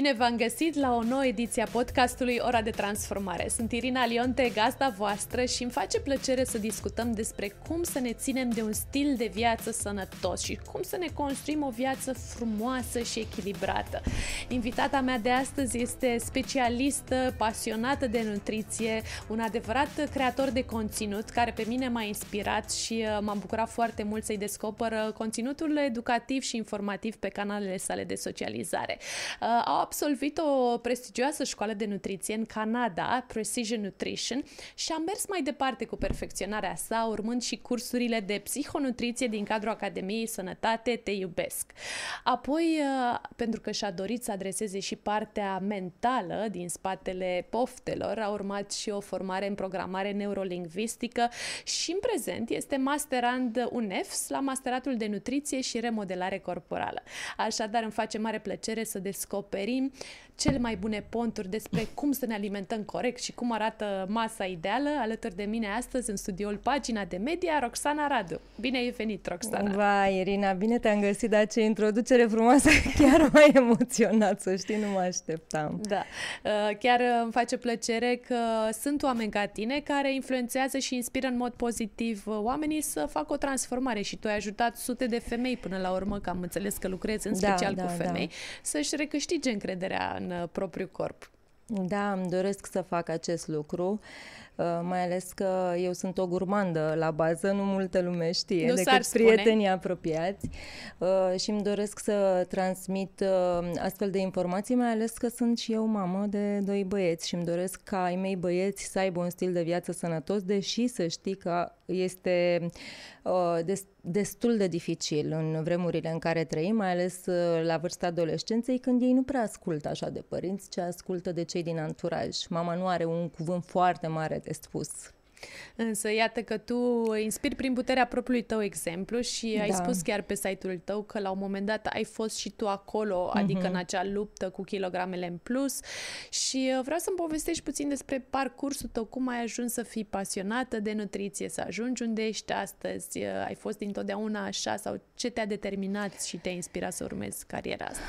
Bine v-am găsit la o nouă ediție a podcastului Ora de Transformare. Sunt Irina Lionte, gazda voastră și îmi face plăcere să discutăm despre cum să ne ținem de un stil de viață sănătos și cum să ne construim o viață frumoasă și echilibrată. Invitata mea de astăzi este specialistă, pasionată de nutriție, un adevărat creator de conținut care pe mine m-a inspirat și uh, m-am bucurat foarte mult să-i descoperă conținutul educativ și informativ pe canalele sale de socializare. Uh, au absolvit o prestigioasă școală de nutriție în Canada, Precision Nutrition, și a mers mai departe cu perfecționarea sa, urmând și cursurile de psihonutriție din cadrul Academiei Sănătate Te Iubesc. Apoi, uh, pentru că și-a dorit să adreseze și partea mentală din spatele poftelor, a urmat și o formare în programare neurolingvistică și în prezent este masterand UNEFS la masteratul de nutriție și remodelare corporală. Așadar, îmi face mare plăcere să descoperim cele mai bune ponturi despre cum să ne alimentăm corect și cum arată masa ideală. Alături de mine astăzi în studioul Pagina de Media, Roxana Radu. Bine ai venit, Roxana! Vai, Irina, bine te-am găsit, dar ce introducere frumoasă, chiar mai emoționat, să știi, nu mă așteptam. Da, uh, chiar îmi face plăcere că sunt oameni ca tine care influențează și inspiră în mod pozitiv oamenii să facă o transformare și tu ai ajutat sute de femei până la urmă, că am înțeles că lucrezi în da, special da, cu da, femei, da. să-și recâștige încrederea în uh, propriul corp. Da, îmi doresc să fac acest lucru, uh, mai ales că eu sunt o gurmandă la bază, nu multă lume știe, nu decât prietenii apropiați uh, și îmi doresc să transmit astfel de informații, mai ales că sunt și eu mamă de doi băieți și îmi doresc ca ai mei băieți să aibă un stil de viață sănătos, deși să știi că este destul de dificil în vremurile în care trăim, mai ales uh, la vârsta adolescenței, când ei nu prea ascultă așa de părinți, ci ascultă de cei din anturaj. Mama nu are un cuvânt foarte mare de spus. Însă iată că tu inspiri prin puterea propriului tău exemplu și ai da. spus chiar pe site-ul tău că la un moment dat ai fost și tu acolo, uh-huh. adică în acea luptă cu kilogramele în plus și uh, vreau să-mi povestești puțin despre parcursul tău, cum ai ajuns să fii pasionată de nutriție, să ajungi unde ești astăzi, uh, ai fost dintotdeauna așa sau ce te-a determinat și te-a inspirat să urmezi cariera asta?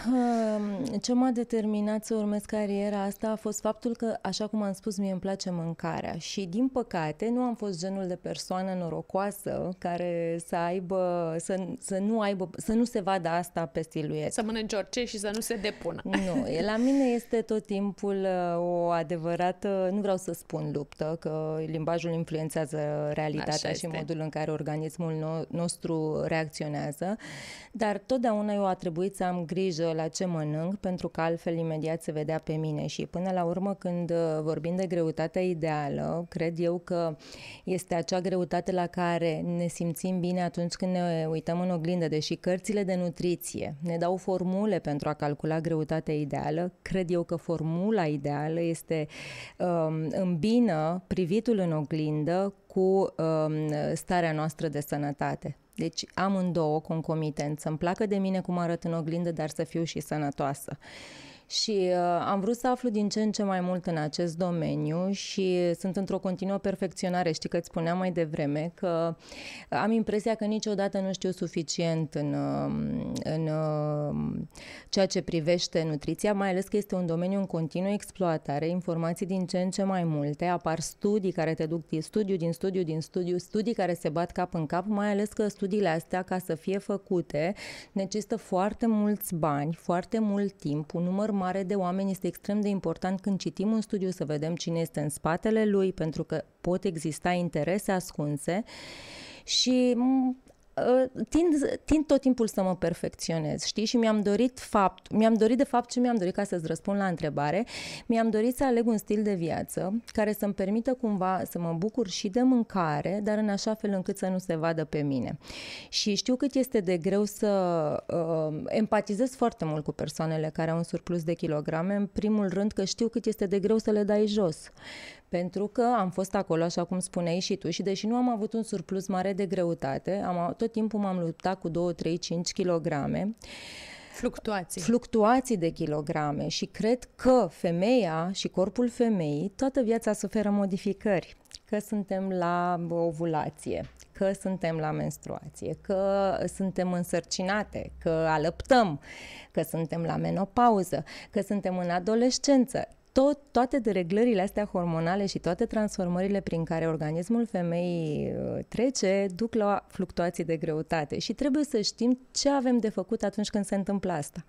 Ce m-a determinat să urmez cariera asta a fost faptul că, așa cum am spus, mie îmi place mâncarea și din păcate păcate, nu am fost genul de persoană norocoasă care să aibă, să, să nu aibă, să nu se vadă asta pe siluet. Să mănânci orice și să nu se depună. Nu, la mine este tot timpul uh, o adevărată, nu vreau să spun luptă, că limbajul influențează realitatea și modul în care organismul nostru reacționează, dar totdeauna eu a trebuit să am grijă la ce mănânc, pentru că altfel imediat se vedea pe mine și până la urmă când uh, vorbim de greutatea ideală, cred eu că este acea greutate la care ne simțim bine atunci când ne uităm în oglindă, deși cărțile de nutriție ne dau formule pentru a calcula greutatea ideală, cred eu că formula ideală este um, îmbină privitul în oglindă cu um, starea noastră de sănătate. Deci am în două concomitent, să-mi placă de mine cum arăt în oglindă, dar să fiu și sănătoasă și uh, am vrut să aflu din ce în ce mai mult în acest domeniu și sunt într-o continuă perfecționare. Știi că îți spuneam mai devreme că am impresia că niciodată nu știu suficient în, um, în um, ceea ce privește nutriția, mai ales că este un domeniu în continuă exploatare, informații din ce în ce mai multe, apar studii care te duc din studiu, din studiu, din studiu, studii care se bat cap în cap, mai ales că studiile astea, ca să fie făcute, necesită foarte mulți bani, foarte mult timp, un număr mare de oameni este extrem de important când citim un studiu să vedem cine este în spatele lui, pentru că pot exista interese ascunse. Și Uh, tind, tind tot timpul să mă perfecționez, știi? Și mi-am dorit fapt, mi-am dorit de fapt ce mi-am dorit ca să-ți răspund la întrebare, mi-am dorit să aleg un stil de viață care să-mi permită cumva să mă bucur și de mâncare, dar în așa fel încât să nu se vadă pe mine. Și știu cât este de greu să uh, empatizez foarte mult cu persoanele care au un surplus de kilograme, în primul rând că știu cât este de greu să le dai jos. Pentru că am fost acolo, așa cum spuneai și tu, și deși nu am avut un surplus mare de greutate, am, tot timpul m-am luptat cu 2, 3, 5 kilograme. Fluctuații. Fluctuații de kilograme și cred că femeia și corpul femeii toată viața suferă modificări că suntem la ovulație, că suntem la menstruație, că suntem însărcinate, că alăptăm, că suntem la menopauză, că suntem în adolescență tot, toate dereglările astea hormonale și toate transformările prin care organismul femeii uh, trece duc la fluctuații de greutate și trebuie să știm ce avem de făcut atunci când se întâmplă asta.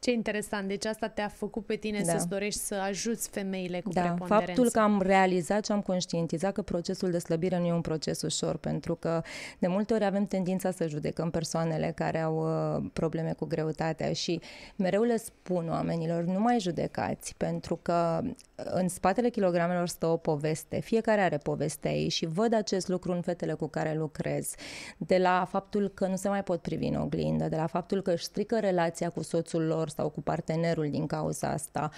Ce interesant. Deci asta te-a făcut pe tine da. să-ți dorești să ajuți femeile cu da. preponderență. Faptul că am realizat și am conștientizat că procesul de slăbire nu e un proces ușor, pentru că de multe ori avem tendința să judecăm persoanele care au uh, probleme cu greutatea și mereu le spun oamenilor, nu mai judecați, pentru că în spatele kilogramelor stă o poveste. Fiecare are povestea ei și văd acest lucru în fetele cu care lucrez. De la faptul că nu se mai pot privi în oglindă, de la faptul că își strică relația cu soțul lor sau cu partenerul din cauza asta,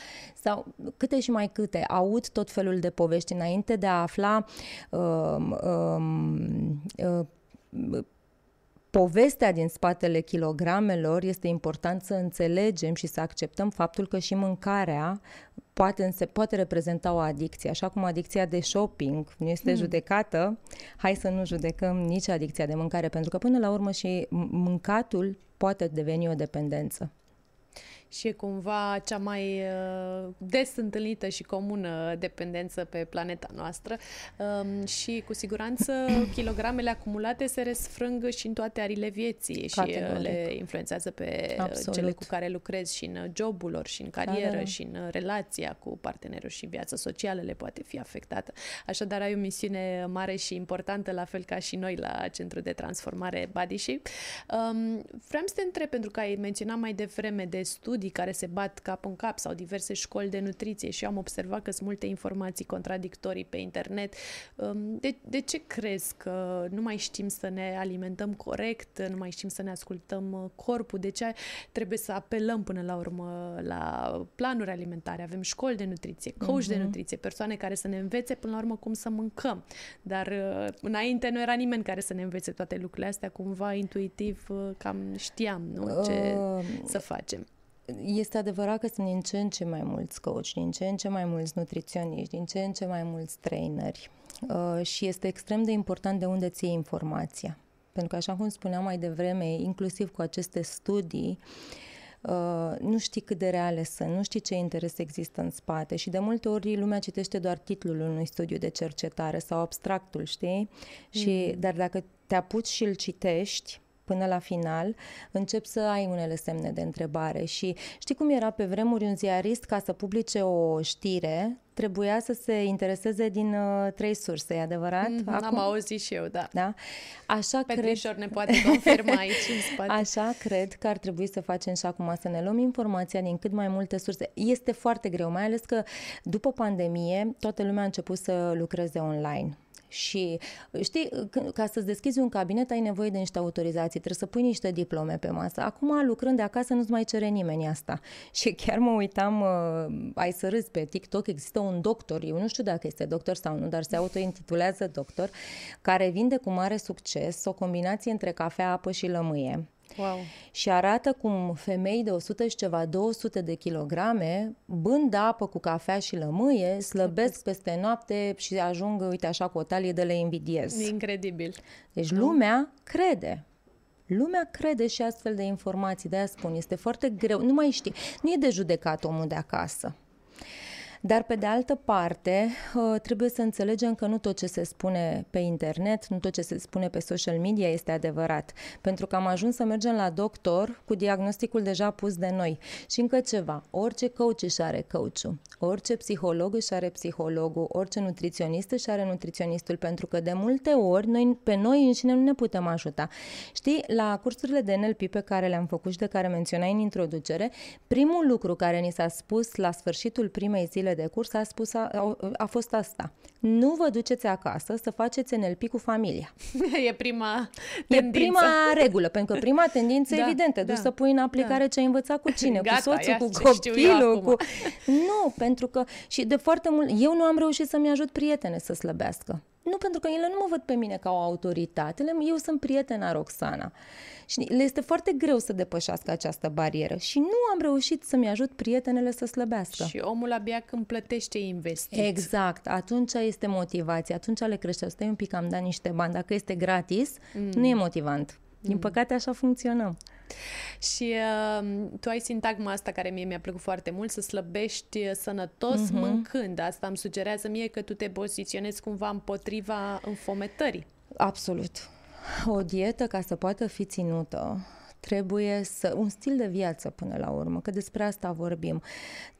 sau câte și mai câte. Aud tot felul de povești înainte de a afla um, um, uh, povestea din spatele kilogramelor este important să înțelegem și să acceptăm faptul că și mâncarea poate, se poate reprezenta o adicție, așa cum adicția de shopping nu este hmm. judecată, hai să nu judecăm nici adicția de mâncare, pentru că până la urmă și mâncatul poate deveni o dependență și e cumva cea mai uh, des întâlnită și comună dependență pe planeta noastră um, și cu siguranță kilogramele acumulate se resfrâng și în toate arile vieții și uh, le influențează pe uh, Absolut. cele cu care lucrezi și în jobul lor și în carieră da, da. și în relația cu partenerul și viața socială le poate fi afectată. Așadar ai o misiune mare și importantă la fel ca și noi la Centrul de Transformare Body Shape. Um, vreau să te întreb pentru că ai menționat mai devreme de studii studii care se bat cap în cap sau diverse școli de nutriție și am observat că sunt multe informații contradictorii pe internet. Um, de, de ce crezi că nu mai știm să ne alimentăm corect, nu mai știm să ne ascultăm uh, corpul? De ce trebuie să apelăm până la urmă la planuri alimentare? Avem școli de nutriție, coach uh-huh. de mhm. nutriție, persoane care să ne învețe până la urmă cum să mâncăm. Dar uh, înainte nu era nimeni care să ne învețe toate lucrurile astea, cumva intuitiv uh, cam știam nu? ce uh, să facem este adevărat că sunt din ce în ce mai mulți coach, din ce în ce mai mulți nutriționiști, din ce în ce mai mulți traineri uh, și este extrem de important de unde ții informația. Pentru că, așa cum spuneam mai devreme, inclusiv cu aceste studii, Uh, nu știi cât de reale sunt, nu știi ce interes există în spate și de multe ori lumea citește doar titlul unui studiu de cercetare sau abstractul, știi? Mm. Și, dar dacă te apuci și îl citești, până la final, încep să ai unele semne de întrebare și știi cum era pe vremuri un ziarist ca să publice o știre, trebuia să se intereseze din uh, trei surse, e adevărat? Mm-hmm, Acum? Am auzit și eu, da. da? Așa Petrișor cred... ne poate confirma aici în spate. Așa cred că ar trebui să facem și acum, să ne luăm informația din cât mai multe surse. Este foarte greu, mai ales că după pandemie toată lumea a început să lucreze online. Și știi, ca să-ți deschizi un cabinet ai nevoie de niște autorizații, trebuie să pui niște diplome pe masă. Acum, lucrând de acasă, nu-ți mai cere nimeni asta. Și chiar mă uitam, uh, ai să râzi pe TikTok, există un doctor, eu nu știu dacă este doctor sau nu, dar se autointitulează doctor, care vinde cu mare succes o combinație între cafea, apă și lămâie Wow. Și arată cum femei de 100 și ceva, 200 de kilograme, bând apă cu cafea și lămâie, slăbesc peste noapte și ajung, uite așa, cu o talie de le invidiez. Incredibil. Deci lumea crede. Lumea crede și astfel de informații, de-aia spun, este foarte greu, nu mai știi, nu e de judecat omul de acasă. Dar, pe de altă parte, uh, trebuie să înțelegem că nu tot ce se spune pe internet, nu tot ce se spune pe social media este adevărat. Pentru că am ajuns să mergem la doctor cu diagnosticul deja pus de noi. Și încă ceva, orice coach își are coachul, orice psiholog își are psihologul, orice nutriționist își are nutriționistul, pentru că de multe ori noi, pe noi înșine nu ne putem ajuta. Știi, la cursurile de NLP pe care le-am făcut și de care menționai în introducere, primul lucru care ni s-a spus la sfârșitul primei zile zile de curs a spus a, a fost asta. Nu vă duceți acasă să faceți NLP cu familia. e prima tendință. E prima regulă, pentru că prima tendință da, evidentă, da, duci să pui în aplicare da. ce ai învățat cu cine, Gata, cu soțul, cu copilul, cu... Nu, pentru că și de foarte mult eu nu am reușit să-mi ajut prietene să slăbească. Nu pentru că ele nu mă văd pe mine ca o autoritate, eu sunt prietena Roxana. Și le este foarte greu să depășească această barieră și nu am reușit să-mi ajut prietenele să slăbească. Și omul abia când plătește investit. Exact, atunci este motivație, atunci le crește. Stai un pic, am dat niște bani. Dacă este gratis, mm. nu e motivant. Din mm. păcate așa funcționăm. Și uh, tu ai sintagma asta care mie mi-a plăcut foarte mult, să slăbești uh, sănătos mm-hmm. mâncând. Asta îmi sugerează mie că tu te poziționezi cumva împotriva înfometării. Absolut. O dietă, ca să poată fi ținută, trebuie să, un stil de viață până la urmă, că despre asta vorbim,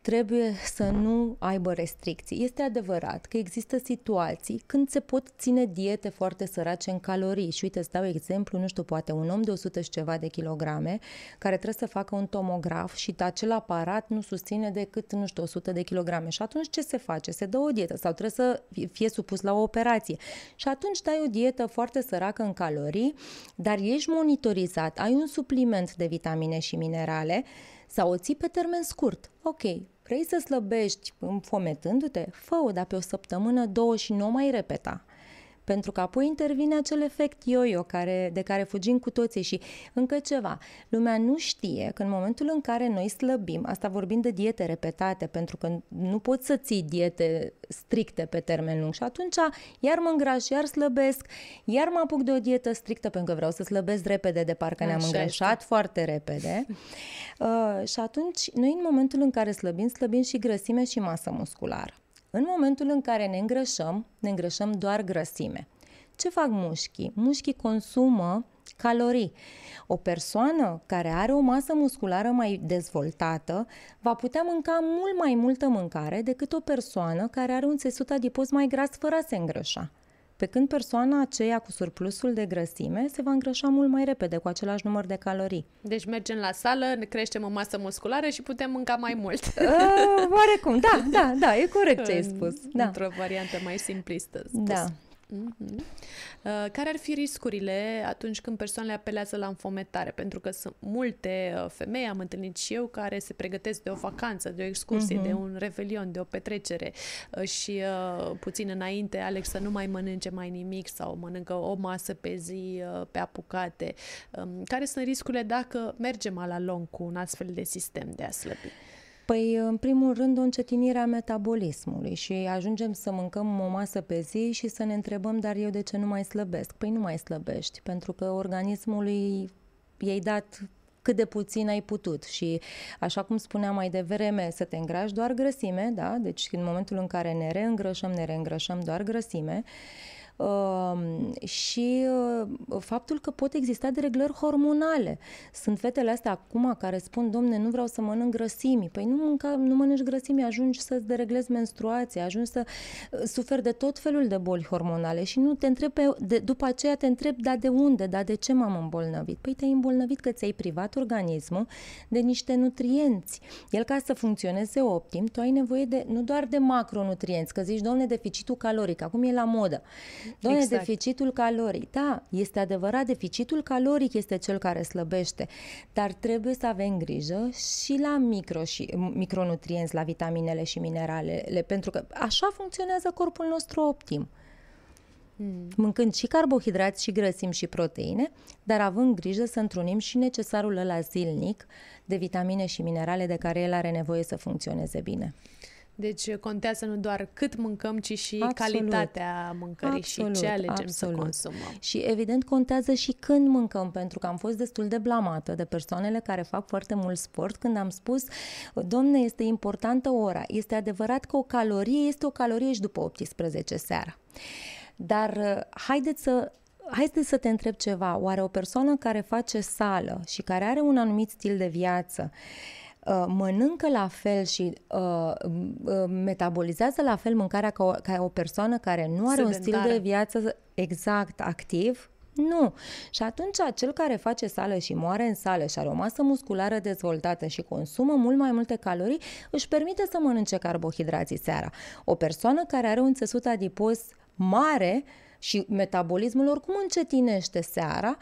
trebuie să nu aibă restricții. Este adevărat că există situații când se pot ține diete foarte sărace în calorii și uite, îți dau exemplu, nu știu, poate un om de 100 și ceva de kilograme care trebuie să facă un tomograf și acel aparat nu susține decât, nu știu, 100 de kilograme și atunci ce se face? Se dă o dietă sau trebuie să fie supus la o operație și atunci dai o dietă foarte săracă în calorii, dar ești monitorizat, ai un supliment de vitamine și minerale sau o ții pe termen scurt. Ok, vrei să slăbești înfometându-te? Fă-o, dar pe o săptămână, două și nu mai repeta pentru că apoi intervine acel efect yo-yo care, de care fugim cu toții și încă ceva. Lumea nu știe că în momentul în care noi slăbim, asta vorbim de diete repetate, pentru că nu poți să ții diete stricte pe termen lung și atunci iar mă îngraș, iar slăbesc, iar mă apuc de o dietă strictă pentru că vreau să slăbesc repede, de parcă ne-am îngrășat este. foarte repede. Uh, și atunci, noi în momentul în care slăbim, slăbim și grăsime și masă musculară. În momentul în care ne îngrășăm, ne îngrășăm doar grăsime. Ce fac mușchii? Mușchii consumă calorii. O persoană care are o masă musculară mai dezvoltată va putea mânca mult mai multă mâncare decât o persoană care are un țesut adipos mai gras fără a se îngrășa pe când persoana aceea cu surplusul de grăsime se va îngrășa mult mai repede cu același număr de calorii. Deci mergem la sală, ne creștem o masă musculară și putem mânca mai mult. Uh, oarecum, da, da, da, e corect ce ai spus. Da. Într-o variantă mai simplistă spus. Da. Mm-hmm. Uh, care ar fi riscurile atunci când persoanele apelează la înfometare? Pentru că sunt multe uh, femei, am întâlnit și eu, care se pregătesc de o vacanță, de o excursie, mm-hmm. de un revelion, de o petrecere uh, și uh, puțin înainte aleg să nu mai mănânce mai nimic sau mănâncă o masă pe zi uh, pe apucate. Um, care sunt riscurile dacă mergem la lung cu un astfel de sistem de a slăbi? Păi, în primul rând, o încetinire a metabolismului și ajungem să mâncăm o masă pe zi și să ne întrebăm, dar eu de ce nu mai slăbesc? Păi nu mai slăbești, pentru că organismului i-ai dat cât de puțin ai putut și așa cum spuneam mai devreme, să te îngrași doar grăsime, da? Deci în momentul în care ne reîngrășăm, ne reîngrășăm doar grăsime și uh, faptul că pot exista dereglări hormonale. Sunt fetele astea acum care spun, domne, nu vreau să mănânc grăsimi. Păi nu, mânca, nu mănânci grăsimi, ajungi să-ți dereglezi menstruația, ajungi să uh, suferi de tot felul de boli hormonale și nu te întreb pe, de, după aceea te întreb, da de unde, da de ce m-am îmbolnăvit? Păi te-ai îmbolnăvit că ți-ai privat organismul de niște nutrienți. El ca să funcționeze optim, tu ai nevoie de, nu doar de macronutrienți, că zici, domne, deficitul caloric, acum e la modă. Doamne, exact. deficitul caloric. Da, este adevărat, deficitul caloric este cel care slăbește, dar trebuie să avem grijă și la micro și, micronutrienți, la vitaminele și mineralele, pentru că așa funcționează corpul nostru optim. Mm. Mâncând și carbohidrați și grăsimi și proteine, dar având grijă să întrunim și necesarul ăla zilnic de vitamine și minerale de care el are nevoie să funcționeze bine. Deci contează nu doar cât mâncăm, ci și absolut. calitatea mâncării absolut, și ce alegem absolut. să consumăm. Și evident contează și când mâncăm, pentru că am fost destul de blamată de persoanele care fac foarte mult sport când am spus, domne, este importantă ora. Este adevărat că o calorie este o calorie și după 18 seara. Dar uh, haideți să Haideți să te întreb ceva. Oare o persoană care face sală și care are un anumit stil de viață Uh, mănâncă la fel și uh, uh, metabolizează la fel mâncarea ca o, ca o persoană care nu are Sedentară. un stil de viață exact activ, nu. Și atunci cel care face sală și moare în sală și are o masă musculară dezvoltată și consumă mult mai multe calorii, își permite să mănânce carbohidrații seara. O persoană care are un țesut adipos mare și metabolismul oricum încetinește seara,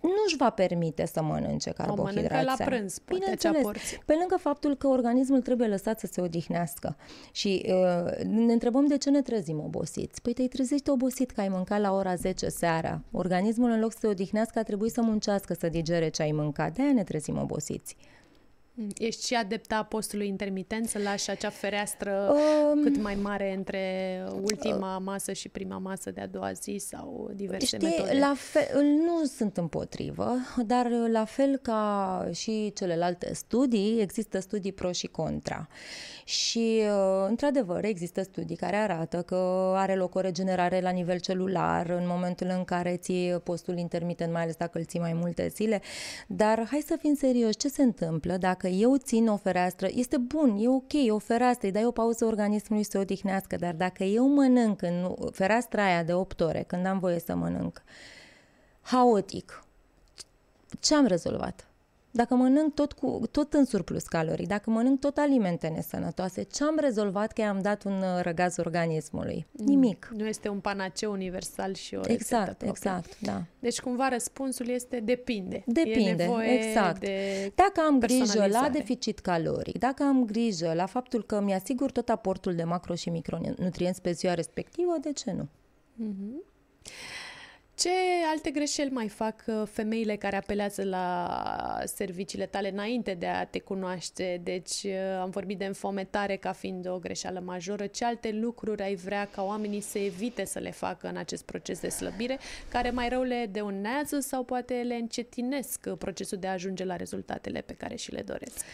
nu-și va permite să mănânce carbohidrați. O la prânz, poate Bineînțeles, pe lângă faptul că organismul trebuie lăsat să se odihnească. Și uh, ne întrebăm de ce ne trezim obosiți. Păi te-ai trezit obosit că ai mâncat la ora 10 seara. Organismul în loc să se odihnească a trebuit să muncească, să digere ce ai mâncat. De-aia ne trezim obosiți. Ești și adepta postului intermitent, să lași acea fereastră um, cât mai mare între ultima uh, masă și prima masă de a doua zi sau diverse știi, metode? La fel, nu sunt împotrivă, dar la fel ca și celelalte studii, există studii pro și contra. Și, uh, într-adevăr, există studii care arată că are loc o regenerare la nivel celular în momentul în care ții postul intermitent, mai ales dacă îl ții mai multe zile. Dar hai să fim serioși, ce se întâmplă dacă eu țin o fereastră? Este bun, e ok, o fereastră, îi dai o pauză organismului să se odihnească, dar dacă eu mănânc în fereastra aia de 8 ore, când am voie să mănânc, haotic, ce am rezolvat? Dacă mănânc tot, cu, tot în surplus calorii, dacă mănânc tot alimente nesănătoase, ce am rezolvat că i-am dat un uh, răgaz organismului? Mm. Nimic. Nu este un panaceu universal și o Exact, exact, da. Deci cumva răspunsul este depinde. Depinde, e exact. De dacă am grijă la deficit caloric, dacă am grijă la faptul că mi-asigur tot aportul de macro și micronutrienți pe ziua respectivă, de ce nu? Mm-hmm. Ce alte greșeli mai fac uh, femeile care apelează la serviciile tale înainte de a te cunoaște? Deci uh, am vorbit de înfometare ca fiind o greșeală majoră. Ce alte lucruri ai vrea ca oamenii să evite să le facă în acest proces de slăbire, care mai rău le deunează sau poate le încetinesc procesul de a ajunge la rezultatele pe care și le doresc?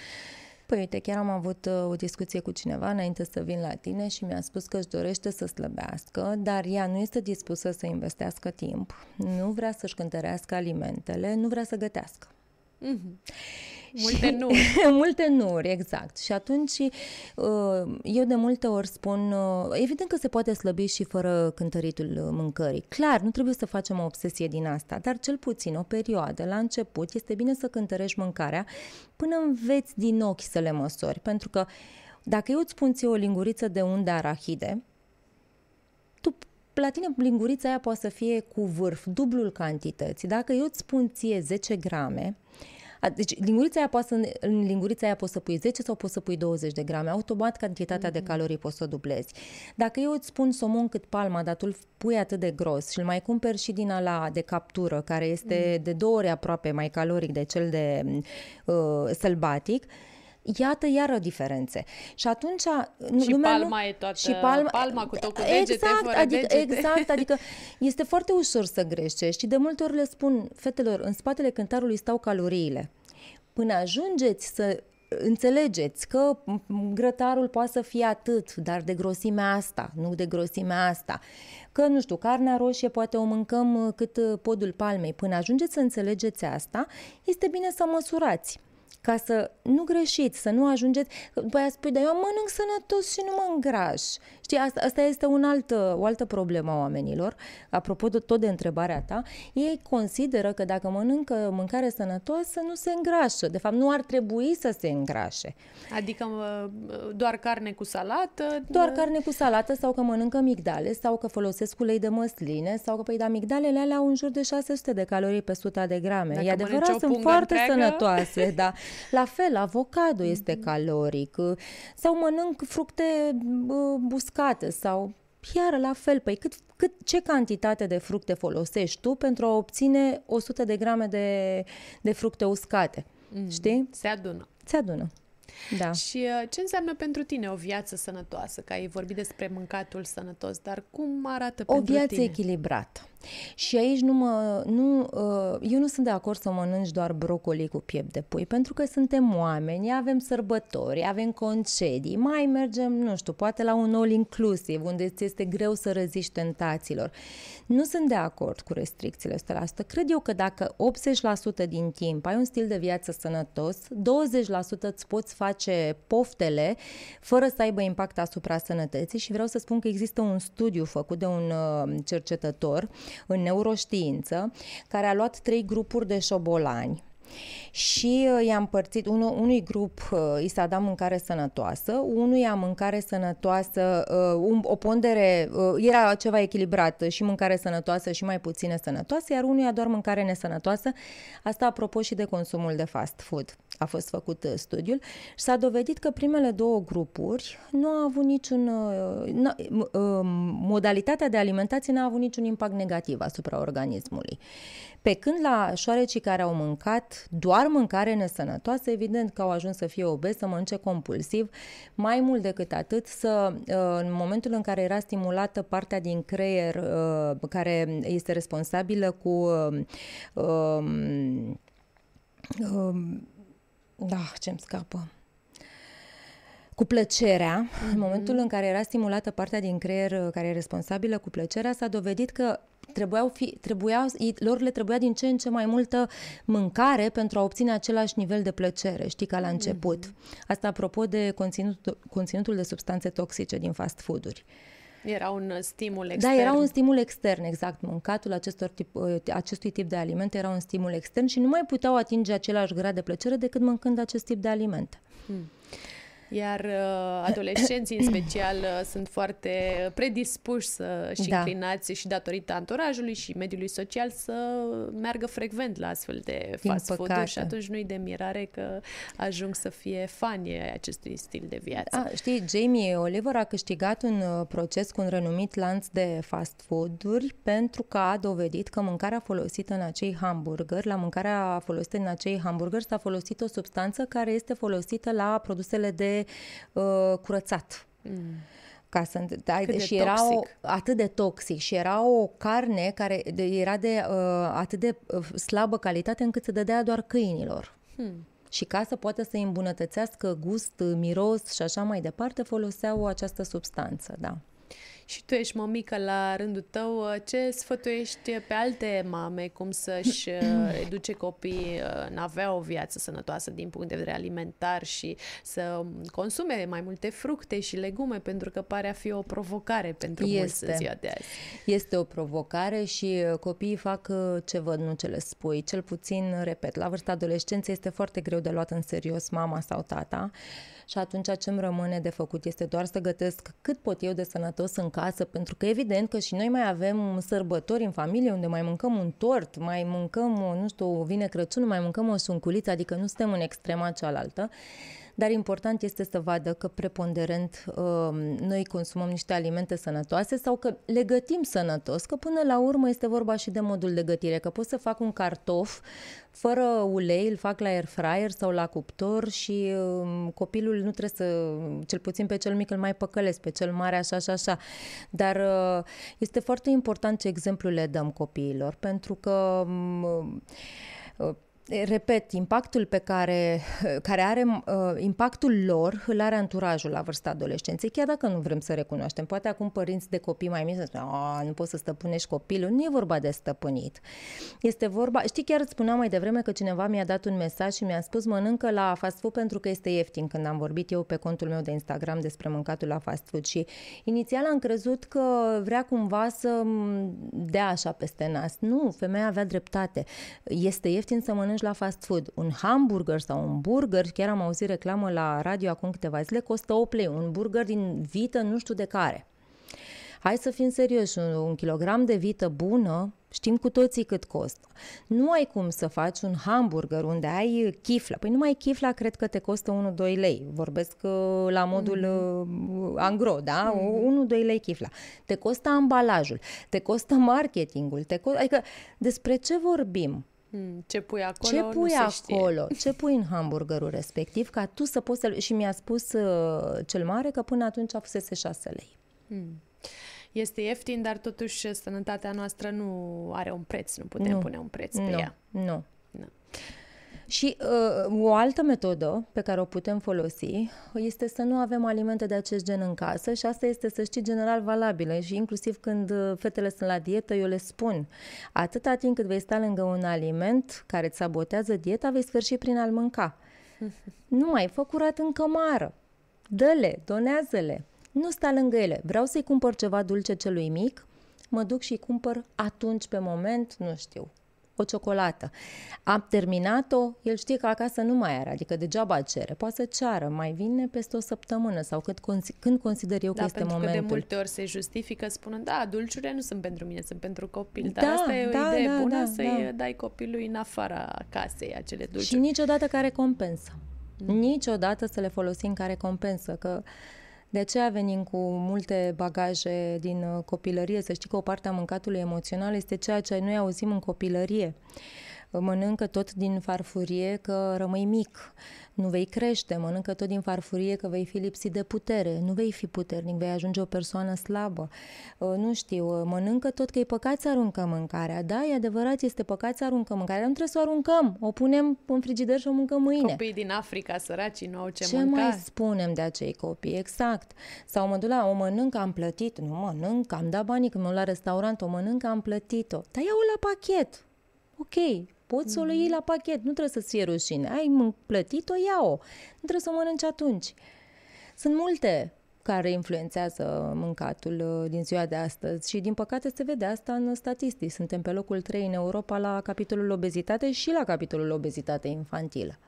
Păi uite, chiar am avut uh, o discuție cu cineva înainte să vin la tine și mi-a spus că își dorește să slăbească, dar ea nu este dispusă să investească timp, nu vrea să-și cântărească alimentele, nu vrea să gătească. Mm-hmm. Multe nu. multe nu, exact. Și atunci uh, eu de multe ori spun, uh, evident că se poate slăbi și fără cântăritul mâncării. Clar, nu trebuie să facem o obsesie din asta, dar cel puțin o perioadă, la început, este bine să cântărești mâncarea până înveți din ochi să le măsori. Pentru că dacă eu îți spun ție o linguriță de unde arahide, tu la tine lingurița aia poate să fie cu vârf, dublul cantității. Dacă eu îți spun ție 10 grame, deci lingurița aia poate să, în lingurița aia poți să pui 10 sau poți să pui 20 de grame. Automat cantitatea mm-hmm. de mhm. calorii poți să o dublezi. Dacă eu îți spun somon cât palma, dar tu îl pui atât de gros și îl mai cumperi și din ala de captură, care este mm-hmm. de două ori aproape mai caloric de cel de uh, sălbatic, Iată iară diferențe. Și atunci... Și lumea palma nu... e toată... Și palma, palma cu tot cu degete, exact, fără adică, degete. Exact, adică este foarte ușor să greșești și de multe ori le spun fetelor, în spatele cântarului stau caloriile. Până ajungeți să înțelegeți că grătarul poate să fie atât, dar de grosimea asta, nu de grosimea asta. Că, nu știu, carnea roșie poate o mâncăm cât podul palmei. Până ajungeți să înțelegeți asta, este bine să măsurați ca să nu greșiți, să nu ajungeți, după aia spui, dar eu mănânc sănătos și nu mă îngraș. Știi, asta, asta este un alt, o altă problemă a oamenilor, apropo de tot de întrebarea ta, ei consideră că dacă mănâncă mâncare sănătoasă, nu se îngrașă. De fapt, nu ar trebui să se îngrașe. Adică doar carne cu salată? Doar carne cu salată sau că mănâncă migdale sau că folosesc ulei de măsline sau că, păi, da, migdalele alea au în jur de 600 de calorii pe 100 de grame. Dacă e adevărat, sunt foarte întreagă... sănătoase, da. La fel, avocado mm-hmm. este caloric sau mănânc fructe uscate sau iar la fel, păi cât, cât, ce cantitate de fructe folosești tu pentru a obține 100 de grame de, de fructe uscate? Mm, știi? Se adună. Se adună. Da. Și uh, ce înseamnă pentru tine o viață sănătoasă? Că ai vorbit despre mâncatul sănătos, dar cum arată o pentru viață tine? echilibrată. Și aici nu mă, nu, uh, eu nu sunt de acord să mănânci doar brocoli cu piept de pui, pentru că suntem oameni, avem sărbători, avem concedii, mai mergem, nu știu, poate la un all inclusiv, unde ți este greu să reziști tentațiilor. Nu sunt de acord cu restricțiile 100%. Cred eu că dacă 80% din timp ai un stil de viață sănătos, 20% îți poți face poftele fără să aibă impact asupra sănătății și vreau să spun că există un studiu făcut de un uh, cercetător în neuroștiință care a luat trei grupuri de șobolani și uh, i-am împărțit, unu, unui grup uh, i s-a dat mâncare sănătoasă, unuia mâncare sănătoasă, uh, un, o pondere, era ceva echilibrat, și mâncare sănătoasă și mai puține sănătoase, iar unuia doar mâncare nesănătoasă, asta apropo și de consumul de fast food. A fost făcut studiul și s-a dovedit că primele două grupuri nu au avut niciun, modalitatea de alimentație n-a avut niciun impact negativ asupra organismului. Pe când la șoarecii care au mâncat doar mâncare nesănătoasă, evident că au ajuns să fie obezi, să mănânce compulsiv, mai mult decât atât, să, uh, în momentul în care era stimulată partea din creier uh, care este responsabilă cu um, um, um, da, ce-mi scapă cu plăcerea, mm-hmm. în momentul în care era stimulată partea din creier uh, care e responsabilă cu plăcerea, s-a dovedit că trebuiau fi, trebuiau, lor le trebuia din ce în ce mai multă mâncare pentru a obține același nivel de plăcere, știi, ca la început. Mm-hmm. Asta apropo de conținut, conținutul de substanțe toxice din fast food-uri. Era un stimul extern. Da, era un stimul extern, exact. Mâncatul acestor tip, uh, acestui tip de alimente era un stimul extern și nu mai puteau atinge același grad de plăcere decât mâncând acest tip de alimente. Hmm. Iar uh, adolescenții, în special, uh, sunt foarte predispuși să și da. inclinați și datorită anturajului și mediului social să meargă frecvent la astfel de fast food și atunci nu-i de mirare că ajung să fie fani acestui stil de viață. A, știi, Jamie Oliver a câștigat un uh, proces cu un renumit lanț de fast food-uri pentru că a dovedit că mâncarea folosită în acei hamburgeri, la mâncarea folosită în acei hamburgeri s-a folosit o substanță care este folosită la produsele de uh, curățat. Mm ca să da, Cât și era o, atât de toxic și era o carne care de, era de uh, atât de uh, slabă calitate încât se dădea doar câinilor. Hmm. Și ca să poată să îmbunătățească gust, miros și așa mai departe, foloseau această substanță, da și tu ești mămică la rândul tău, ce sfătuiești pe alte mame cum să-și uh, educe copiii în avea o viață sănătoasă din punct de vedere alimentar și să consume mai multe fructe și legume, pentru că pare a fi o provocare pentru este. mulți în ziua de azi. Este o provocare și uh, copiii fac uh, ce văd, nu ce le spui. Cel puțin, repet, la vârsta adolescenței este foarte greu de luat în serios mama sau tata și atunci ce îmi rămâne de făcut este doar să gătesc cât pot eu de sănătos în casă, pentru că evident că și noi mai avem sărbători în familie unde mai mâncăm un tort, mai mâncăm, nu știu, vine Crăciunul, mai mâncăm o sunculiță, adică nu suntem în extrema cealaltă dar important este să vadă că preponderent uh, noi consumăm niște alimente sănătoase sau că le gătim sănătos, că până la urmă este vorba și de modul de gătire, că pot să fac un cartof fără ulei, îl fac la air fryer sau la cuptor și uh, copilul nu trebuie să, cel puțin pe cel mic îl mai păcălesc, pe cel mare așa și așa. Dar uh, este foarte important ce exemplu le dăm copiilor, pentru că uh, repet, impactul pe care, care are, uh, impactul lor îl are anturajul la vârsta adolescenței, chiar dacă nu vrem să recunoaștem. Poate acum părinți de copii mai mici să spună, nu poți să stăpânești copilul. Nu e vorba de stăpânit. Este vorba, știi, chiar îți spuneam mai devreme că cineva mi-a dat un mesaj și mi-a spus mănâncă la fast food pentru că este ieftin când am vorbit eu pe contul meu de Instagram despre mâncatul la fast food și inițial am crezut că vrea cumva să dea așa peste nas. Nu, femeia avea dreptate. Este ieftin să mănânci la fast food. Un hamburger sau un burger, chiar am auzit reclamă la radio acum câteva zile, costă 8 lei. Un burger din vită nu știu de care. Hai să fim serioși, un, un kilogram de vită bună, știm cu toții cât costă. Nu ai cum să faci un hamburger unde ai chifla. Păi numai chifla cred că te costă 1-2 lei. Vorbesc uh, la modul mm-hmm. angro, da? Mm-hmm. 1-2 lei chifla. Te costă ambalajul, te costă marketingul, te costă... adică despre ce vorbim? Hmm, ce pui acolo? Ce pui acolo? Ce pui în hamburgerul respectiv ca tu să poți să... Și mi-a spus uh, cel mare că până atunci a fusese 6 lei. Hmm. Este ieftin, dar totuși sănătatea noastră nu are un preț, nu putem nu. pune un preț pe nu. ea. Nu. nu. Și uh, o altă metodă pe care o putem folosi este să nu avem alimente de acest gen în casă și asta este, să știi, general valabilă și inclusiv când uh, fetele sunt la dietă, eu le spun, atâta timp cât vei sta lângă un aliment care îți sabotează dieta, vei sfârși prin a-l mânca. nu mai fă curat în cămară. Dă-le, donează-le. Nu sta lângă ele. Vreau să-i cumpăr ceva dulce celui mic, mă duc și cumpăr atunci pe moment, nu știu, o ciocolată. Am terminat-o, el știe că acasă nu mai are, adică degeaba cere. Poate să ceară, mai vine peste o săptămână sau cât, când consider eu da, că este pentru momentul. că de multe ori se justifică spunând, da, dulciurile nu sunt pentru mine, sunt pentru copil. Dar da, asta e o da, idee da, bună da, să-i da. dai copilului în afara casei acele dulciuri. Și niciodată care compensă. Mm. Niciodată să le folosim ca recompensă, că de aceea venim cu multe bagaje din uh, copilărie. Să știi că o parte a mâncatului emoțional este ceea ce noi auzim în copilărie. Mănâncă tot din farfurie că rămâi mic nu vei crește, mănâncă tot din farfurie că vei fi lipsit de putere, nu vei fi puternic, vei ajunge o persoană slabă. Uh, nu știu, uh, mănâncă tot că e păcat să aruncăm mâncarea. Da, e adevărat, este păcat să aruncăm mâncarea, dar nu trebuie să o aruncăm, o punem în frigider și o mâncăm mâine. Copiii din Africa, săracii, nu au ce, ce mânca. mai spunem de acei copii? Exact. Sau mă duc la, o mănânc, am plătit. Nu mănânc, am dat banii când mă la restaurant, o mănânc, am plătit-o. Dar iau la pachet. Ok, Poți să o iei la pachet, nu trebuie să-ți fie rușine. Ai plătit-o, ia-o. Nu trebuie să o mănânci atunci. Sunt multe care influențează mâncatul uh, din ziua de astăzi și din păcate se vede asta în statistici. Suntem pe locul 3 în Europa la capitolul obezitate și la capitolul obezitate infantilă.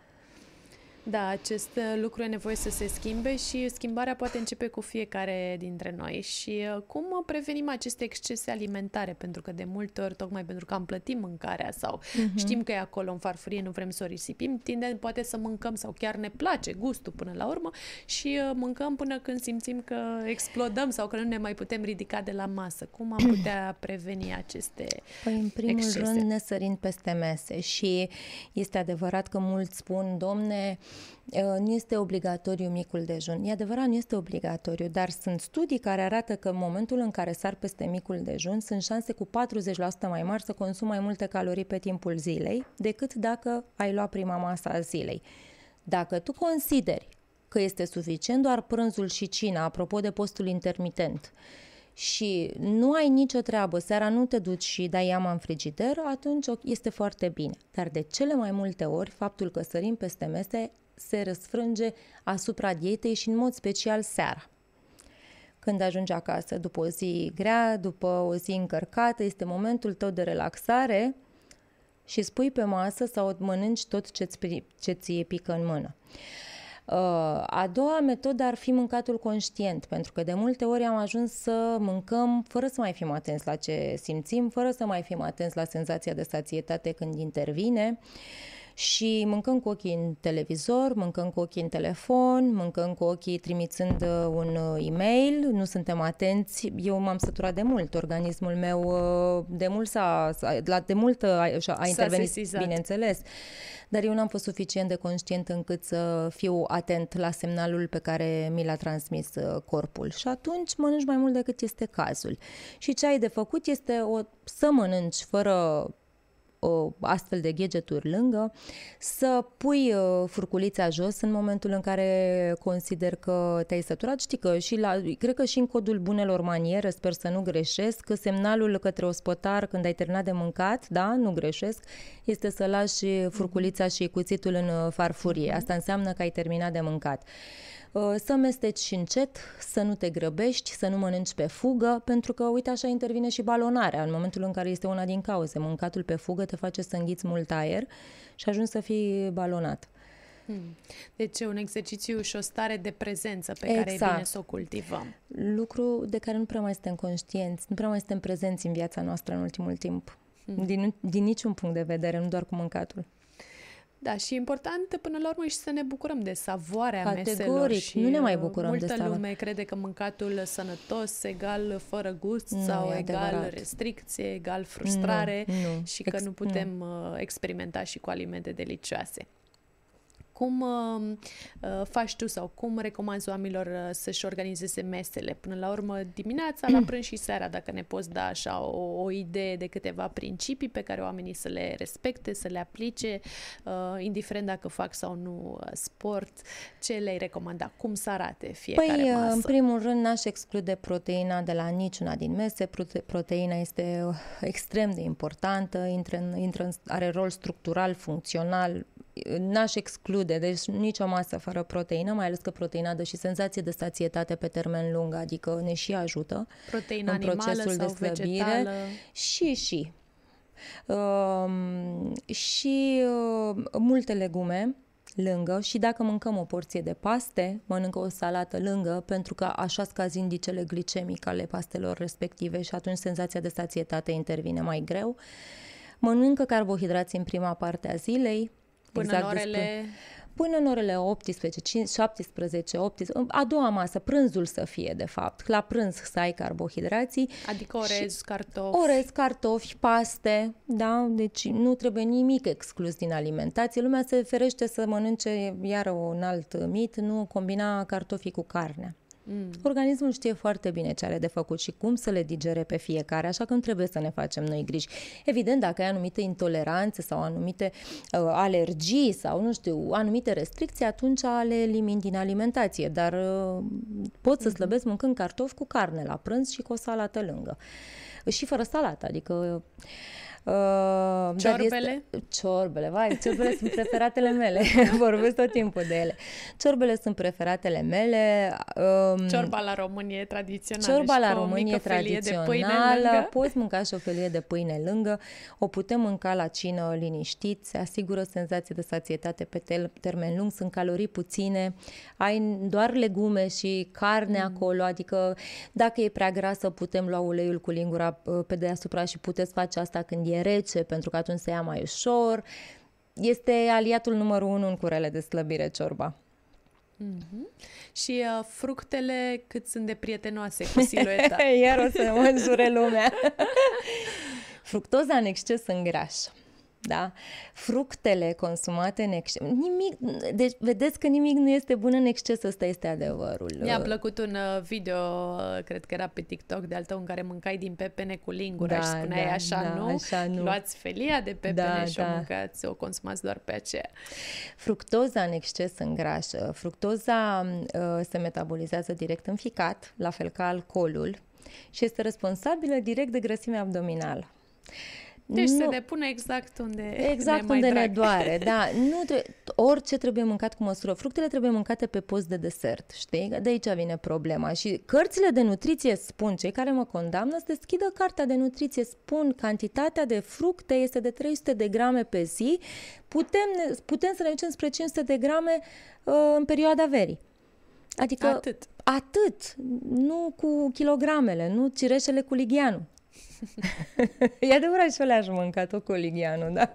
Da, acest uh, lucru e nevoie să se schimbe și schimbarea poate începe cu fiecare dintre noi. Și uh, cum prevenim aceste excese alimentare? Pentru că de multe ori, tocmai pentru că am plătit mâncarea sau uh-huh. știm că e acolo în farfurie, nu vrem să o risipim, tindem poate să mâncăm sau chiar ne place gustul până la urmă și uh, mâncăm până când simțim că explodăm sau că nu ne mai putem ridica de la masă. Cum am putea preveni aceste Păi, în primul excese? rând, ne sărind peste mese și este adevărat că mulți spun, domne, nu este obligatoriu micul dejun. E adevărat, nu este obligatoriu, dar sunt studii care arată că în momentul în care sar peste micul dejun, sunt șanse cu 40% mai mari să consumi mai multe calorii pe timpul zilei decât dacă ai luat prima masă a zilei. Dacă tu consideri că este suficient doar prânzul și cina, apropo de postul intermitent, și nu ai nicio treabă, seara nu te duci și dai iama în frigider, atunci este foarte bine. Dar de cele mai multe ori, faptul că sărim peste mese se răsfrânge asupra dietei și în mod special seara. Când ajungi acasă după o zi grea, după o zi încărcată, este momentul tău de relaxare și spui pe masă sau mănânci tot ce-ți, ce ți pică în mână. Uh, a doua metodă ar fi mâncatul conștient, pentru că de multe ori am ajuns să mâncăm fără să mai fim atenți la ce simțim, fără să mai fim atenți la senzația de sațietate când intervine. Uh, și mâncăm cu ochii în televizor, mâncăm cu ochii în telefon, mâncăm cu ochii trimițând uh, un uh, e-mail, nu suntem atenți. Eu m-am săturat de mult, organismul meu uh, de mult s-a, la de mult a, a intervenit, sesizat. bineînțeles. Dar eu n-am fost suficient de conștient încât să fiu atent la semnalul pe care mi l-a transmis corpul. Și atunci mănânci mai mult decât este cazul. Și ce ai de făcut este o, să mănânci fără o, astfel de gadgeturi lângă, să pui uh, furculița jos în momentul în care consider că te-ai săturat. Știi că și la, cred că și în codul bunelor maniere, sper să nu greșesc, că semnalul către ospătar când ai terminat de mâncat, da, nu greșesc, este să lași furculița și cuțitul în uh, farfurie. Asta înseamnă că ai terminat de mâncat. Uh, să mesteci încet, să nu te grăbești, să nu mănânci pe fugă, pentru că, uite, așa intervine și balonarea. În momentul în care este una din cauze, mâncatul pe fugă te face să înghiți mult aer și ajungi să fii balonat. Hmm. Deci un exercițiu și o stare de prezență pe exact. care e bine Exact. să o cultivăm. Lucru de care nu prea mai suntem conștienți, nu prea mai suntem prezenți în viața noastră în ultimul timp. Hmm. Din, din niciun punct de vedere, nu doar cu mâncatul. Da, și e important până la urmă și să ne bucurăm de savoarea Categoric, meselor. Și nu ne mai bucurăm multă de savoare. lume crede că mâncatul sănătos egal fără gust Nu sau e egal adevărat. restricție, egal frustrare Nu, nu. și că Ex- nu putem uh, experimenta și cu alimente delicioase. Cum uh, uh, faci tu sau cum recomanzi oamenilor uh, să-și organizeze mesele? Până la urmă, dimineața, la prânz și seara, dacă ne poți da așa o, o idee de câteva principii pe care oamenii să le respecte, să le aplice, uh, indiferent dacă fac sau nu uh, sport, ce le-ai recomanda? Cum să arate fiecare Păi, masă? în primul rând, n-aș exclude proteina de la niciuna din mese. Prote- proteina este uh, extrem de importantă, intră în, intră în, are rol structural, funcțional. N-aș exclude, deci nicio masă fără proteină, mai ales că proteina dă și senzație de sațietate pe termen lung, adică ne și ajută Proteina în animală procesul sau de slăbire. vegetală? Și, și. uh, și uh, multe legume lângă și dacă mâncăm o porție de paste, mănâncă o salată lângă pentru că așa scazi indicele glicemic ale pastelor respective și atunci senzația de sațietate intervine mai greu. Mănâncă carbohidrați în prima parte a zilei. Până exact în orele... Despre până în orele 18, 5, 17, 18, a doua masă, prânzul să fie de fapt, la prânz să ai carbohidrații. Adică orez, cartofi. Orez, cartofi, paste, da? Deci nu trebuie nimic exclus din alimentație. Lumea se ferește să mănânce, iară un alt mit, nu combina cartofii cu carnea. Mm. Organismul știe foarte bine ce are de făcut și cum să le digere pe fiecare, așa că nu trebuie să ne facem noi griji. Evident, dacă ai anumite intoleranțe sau anumite uh, alergii sau, nu știu, anumite restricții, atunci le elimini din alimentație, dar uh, poți să mm-hmm. slăbesc mâncând cartofi cu carne la prânz și cu o salată lângă. Și fără salată, adică... Uh, Uh, ciorbele? Este, ciorbele, vai, ciorbele sunt preferatele mele. Vorbesc tot timpul de ele. Ciorbele sunt preferatele mele. Um, Ciorba la Românie tradițională. Ciorba la Românie tradițională. Poți mânca și o felie de pâine lângă. O putem mânca la cină liniștit. Se asigură senzație de sațietate pe tel- termen lung. Sunt calorii puține. Ai doar legume și carne mm. acolo. Adică dacă e prea grasă, putem lua uleiul cu lingura uh, pe deasupra și puteți face asta când e e rece, pentru că atunci se ia mai ușor. Este aliatul numărul unu în curele de slăbire ciorba. Mm-hmm. Și uh, fructele cât sunt de prietenoase cu silueta? Iar o să mă înjure lumea. Fructoza în exces în graș da? Fructele consumate în exces. Nimic, deci vedeți că nimic nu este bun în exces, ăsta este adevărul. Mi-a plăcut un uh, video, uh, cred că era pe TikTok de altă în care mâncai din pepene cu lingura da, și spuneai da, așa, da, nu? așa nu, luați felia de pepene da, și da. o mâncați, o consumați doar pe aceea. Fructoza în exces îngrașă. Fructoza uh, se metabolizează direct în ficat, la fel ca alcoolul, și este responsabilă direct de grăsimea abdominală. Deci nu, se depune exact unde Exact ne unde ne doare, da. Nu tre- orice trebuie mâncat cu măsură. Fructele trebuie mâncate pe post de desert, știi? De aici vine problema. Și cărțile de nutriție spun, cei care mă condamnă, să deschidă cartea de nutriție, spun cantitatea de fructe este de 300 de grame pe zi, putem, putem să ne ducem spre 500 de grame uh, în perioada verii. Adică atât. Atât. Nu cu kilogramele, nu cireșele cu ligianul. e adevărat și le-aș mânca tot coligianul, da?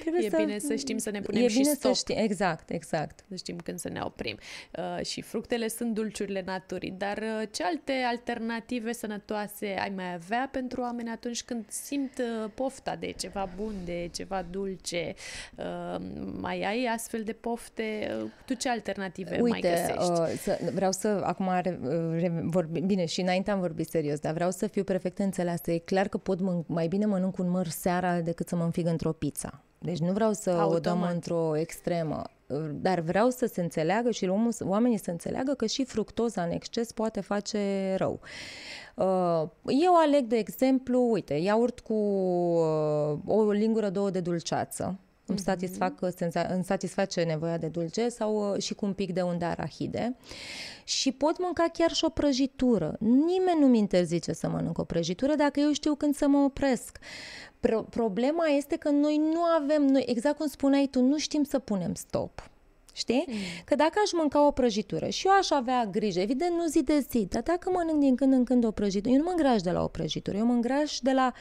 Trebuie e să... bine să știm să ne punem e și bine stop. Să știm, exact, exact. Să știm când să ne oprim. Uh, și fructele sunt dulciurile naturii, dar uh, ce alte alternative sănătoase ai mai avea pentru oameni atunci când simt uh, pofta de ceva bun, de ceva dulce? Uh, mai ai astfel de pofte? Uh, tu ce alternative Uite, mai găsești? Uh, să, vreau să, acum re, re, vorbi, bine, și înainte am vorbit serios, dar vreau să fiu perfect înțeleasă. E clar că pot mân- mai bine mănânc un măr seara decât să mă înfig într-o pizza. Deci nu vreau să Automat. o dăm într-o extremă, dar vreau să se înțeleagă și oamenii să înțeleagă că și fructoza în exces poate face rău. Uh, eu aleg, de exemplu, uite, iaurt cu uh, o lingură, două de dulceață, îmi, mhm. satisfac, îmi satisface nevoia de dulce sau uh, și cu un pic de unde arahide. Și pot mânca chiar și o prăjitură. Nimeni nu-mi interzice să mănânc o prăjitură dacă eu știu când să mă opresc. Pro- problema este că noi nu avem, noi, exact cum spuneai tu, nu știm să punem stop. Știi? Mm. Că dacă aș mânca o prăjitură și eu aș avea grijă, evident nu zi de zi, dar dacă mănânc din când în când o prăjitură, eu nu mă îngraș de la o prăjitură, eu mă îngraș de la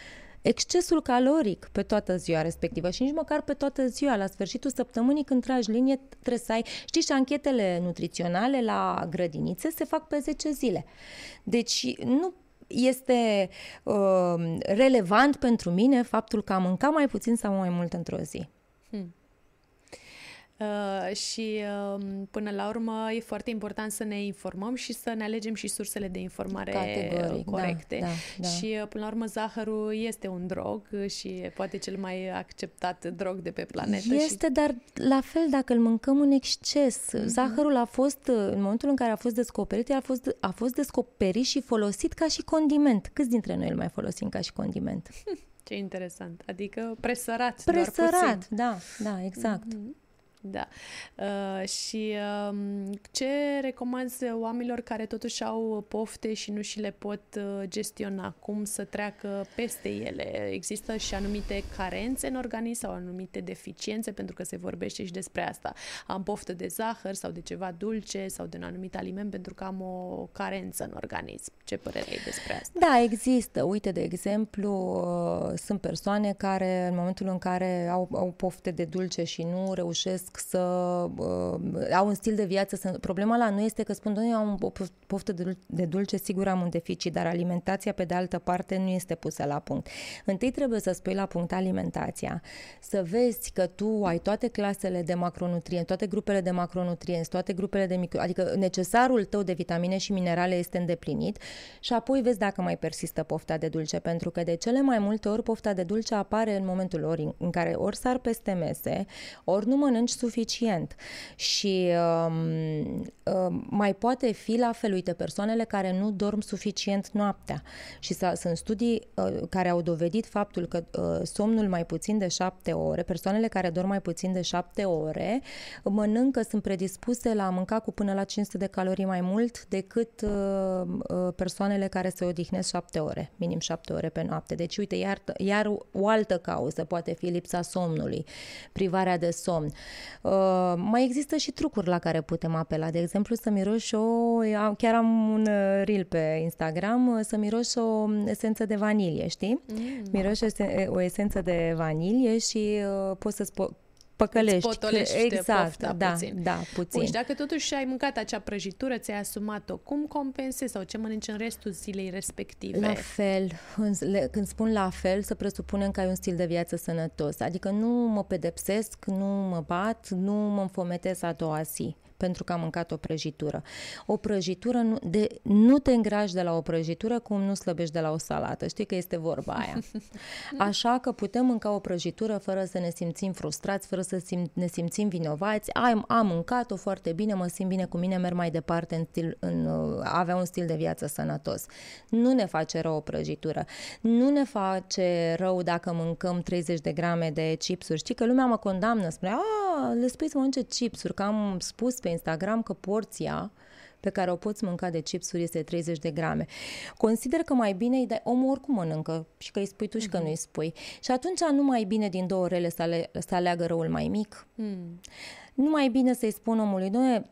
excesul caloric pe toată ziua respectivă și nici măcar pe toată ziua. La sfârșitul săptămânii, când tragi linie, trebuie să ai... Știi, și anchetele nutriționale la grădinițe se fac pe 10 zile. Deci nu este uh, relevant pentru mine faptul că am mâncat mai puțin sau mai mult într-o zi. Hmm. Uh, și uh, până la urmă e foarte important să ne informăm și să ne alegem și sursele de informare Categoric, da, corecte. Da, da, da. Și uh, până la urmă zahărul este un drog și e poate cel mai acceptat drog de pe planetă. Este, și... dar la fel dacă îl mâncăm în exces. Mm-hmm. Zahărul a fost, în momentul în care a fost descoperit, a fost, a fost descoperit și folosit ca și condiment. Câți dintre noi îl mai folosim ca și condiment? Ce interesant. Adică presărat, Presărat, da, da, exact. Mm-hmm. Da. Uh, și uh, ce recomanzi oamenilor care totuși au pofte și nu și le pot uh, gestiona? Cum să treacă peste ele? Există și anumite carențe în organism sau anumite deficiențe, pentru că se vorbește și despre asta. Am poftă de zahăr sau de ceva dulce sau de un anumit aliment pentru că am o carență în organism. Ce părere ai despre asta? Da, există. Uite, de exemplu, uh, sunt persoane care în momentul în care au, au pofte de dulce și nu reușesc să uh, au un stil de viață. Să, problema la nu este că spun, eu am o poftă de, de dulce, sigur am un deficit, dar alimentația pe de altă parte nu este pusă la punct. Întâi trebuie să spui la punct alimentația, să vezi că tu ai toate clasele de macronutrienți, toate grupele de macronutrienți, toate grupele de micro, adică necesarul tău de vitamine și minerale este îndeplinit și apoi vezi dacă mai persistă pofta de dulce, pentru că de cele mai multe ori pofta de dulce apare în momentul ori în care ori sar peste mese, ori nu mănânci suficient suficient. Și um, um, mai poate fi la fel, uite, persoanele care nu dorm suficient noaptea. Și sunt studii uh, care au dovedit faptul că uh, somnul mai puțin de șapte ore, persoanele care dorm mai puțin de șapte ore, mănâncă, sunt predispuse la a mânca cu până la 500 de calorii mai mult decât uh, uh, persoanele care se odihnesc șapte ore, minim șapte ore pe noapte. Deci, uite, iar, iar o altă cauză poate fi lipsa somnului, privarea de somn. Uh, Uh, mai există și trucuri la care putem apela. De exemplu, să miroși o... Chiar am un uh, reel pe Instagram, uh, să miroși o esență de vanilie, știi? Mm. Miroși o esență de vanilie și uh, poți să-ți po- păcălești. exact, pofta, da, puțin. da, puțin. Bun, și dacă totuși ai mâncat acea prăjitură, ți-ai asumat-o, cum compensezi sau ce mănânci în restul zilei respective? La fel, când spun la fel, să presupunem că ai un stil de viață sănătos. Adică nu mă pedepsesc, nu mă bat, nu mă înfometez a doua zi pentru că am mâncat o prăjitură. O prăjitură, nu, de, nu te îngrași de la o prăjitură cum nu slăbești de la o salată. Știi că este vorba aia. Așa că putem mânca o prăjitură fără să ne simțim frustrați, fără să sim, ne simțim vinovați. Am, am mâncat-o foarte bine, mă simt bine cu mine, merg mai departe în stil, în, uh, avea un stil de viață sănătos. Nu ne face rău o prăjitură. Nu ne face rău dacă mâncăm 30 de grame de chipsuri. Știi că lumea mă condamnă, spune, a, le spui să mănânce chipsuri, că am spus pe pe Instagram că porția pe care o poți mânca de chipsuri este 30 de grame. Consider că mai bine îi dai, omul oricum mănâncă și că îi spui tu și că mhm. nu îi spui. Și atunci nu mai bine din două orele să, ale, să aleagă răul mai mic. Mm. Nu mai bine să-i spun omului, nu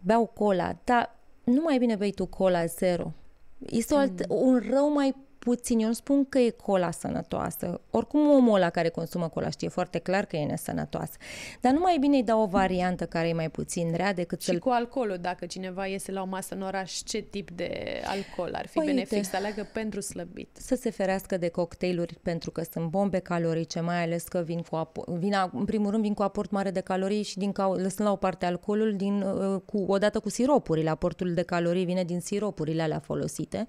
beau cola, dar nu mai bine bei tu cola zero. Este mm. alt, un rău mai puțin. Eu nu spun că e cola sănătoasă. Oricum omul ăla care consumă cola știe foarte clar că e nesănătoasă. Dar nu mai bine îi dau o variantă care e mai puțin rea decât Și să-l... cu alcoolul, dacă cineva iese la o masă în oraș, ce tip de alcool ar fi păi benefic să aleagă pentru slăbit? Să se ferească de cocktailuri pentru că sunt bombe calorice, mai ales că vin cu aport, vin, în primul rând vin cu aport mare de calorii și din cau- lăsând la o parte alcoolul din, uh, cu, odată cu siropurile. Aportul de calorii vine din siropurile alea folosite.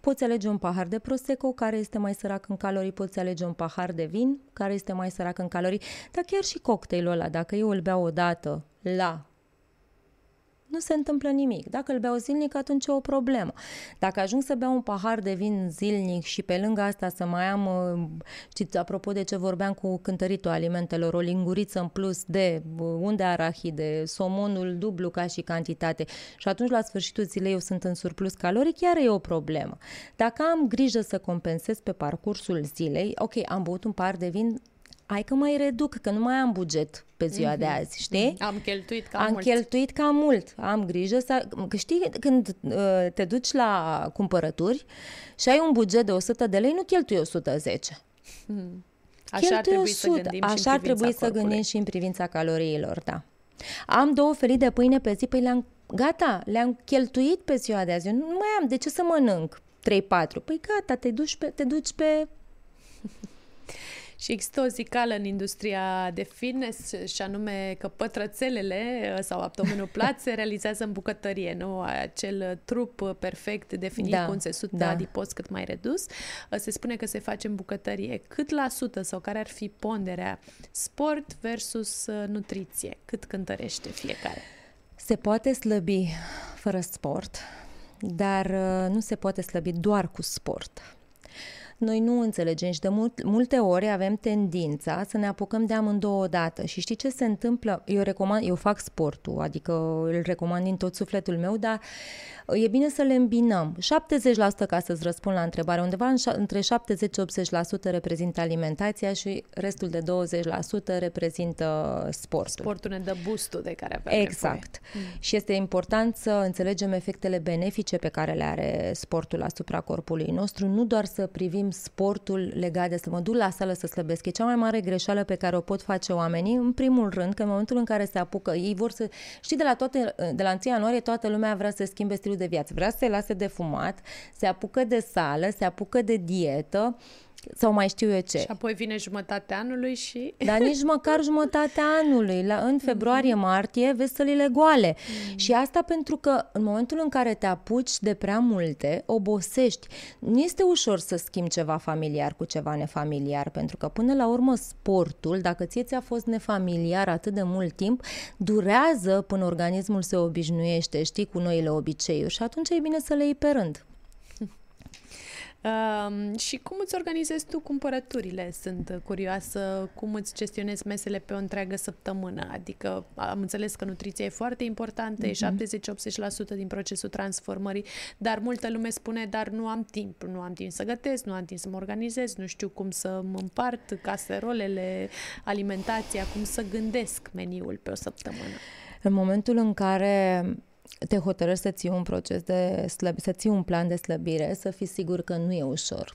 Poți alege un pahar de prosecco care este mai sărac în calorii, poți alege un pahar de vin care este mai sărac în calorii, dar chiar și cocktailul ăla, dacă eu îl beau odată la nu se întâmplă nimic. Dacă îl beau zilnic, atunci e o problemă. Dacă ajung să beau un pahar de vin zilnic și pe lângă asta să mai am, uh, știți, apropo de ce vorbeam cu cântăritul alimentelor, o linguriță în plus de uh, unde arahide, somonul dublu ca și cantitate și atunci la sfârșitul zilei eu sunt în surplus caloric, chiar e o problemă. Dacă am grijă să compensez pe parcursul zilei, ok, am băut un pahar de vin, hai că mai reduc, că nu mai am buget pe ziua mm-hmm. de mhm. azi, știi? Am cheltuit cam am mult. Am cheltuit cam mult. Am grijă să... Că știi, când uh, te duci la cumpărături și ai un buget de 100 de lei, nu cheltui 110. Hmm. Așa ar trebui 100. să gândim Așa ar trebui să gândim și în privința caloriilor, da. Am două felii de pâine pe zi, păi le-am, gata, le-am cheltuit pe ziua de azi. Eu nu mai am, de ce să mănânc 3-4? Păi gata, te duci pe, te duci pe și există o zicală în industria de fitness și anume că pătrățelele uh, sau abdomenul plat se realizează în bucătărie, nu? Acel trup perfect definit da, cu un țesut da. adipos cât mai redus. Uh, se spune că se face în bucătărie. Cât la sută sau care ar fi ponderea sport versus uh, nutriție? Cât cântărește fiecare? Se poate slăbi fără sport, dar nu se poate slăbi doar cu sport. Noi nu înțelegem și de mult, multe ori avem tendința să ne apucăm de amândouă odată. Și știi ce se întâmplă? Eu recomand, eu fac sportul, adică îl recomand din tot sufletul meu, dar e bine să le îmbinăm. 70% ca să-ți răspund la întrebare, undeva între 70-80% reprezintă alimentația și restul de 20% reprezintă sportul. Sportul ne dă boostul de care avem Exact. Nevoie. Mm. Și este important să înțelegem efectele benefice pe care le are sportul asupra corpului nostru, nu doar să privim sportul legat de să mă duc la sală să slăbesc. E cea mai mare greșeală pe care o pot face oamenii, în primul rând, că în momentul în care se apucă, ei vor să... Știi, de la, toate, de la 1 ianuarie toată lumea vrea să schimbe stilul de viață, vrea să se lase de fumat, se apucă de sală, se apucă de dietă, sau mai știu eu ce. Și apoi vine jumătatea anului și... Dar nici măcar jumătatea anului. La, în februarie-martie vezi sălile goale. Mm. Și asta pentru că în momentul în care te apuci de prea multe, obosești. Nu este ușor să schimbi ceva familiar cu ceva nefamiliar, pentru că până la urmă sportul, dacă ție ți-a fost nefamiliar atât de mult timp, durează până organismul se obișnuiește, știi, cu noile obiceiuri și atunci e bine să le iei pe rând. Uh, și cum îți organizezi tu cumpărăturile? Sunt curioasă cum îți gestionezi mesele pe o întreagă săptămână. Adică am înțeles că nutriția e foarte importantă, mm-hmm. e 70-80% din procesul transformării, dar multă lume spune, dar nu am timp, nu am timp să gătesc, nu am timp să mă organizez, nu știu cum să mă împart caserolele, alimentația, cum să gândesc meniul pe o săptămână. În momentul în care te hotărăști să ții un proces de slăb, să ții un plan de slăbire, să fii sigur că nu e ușor.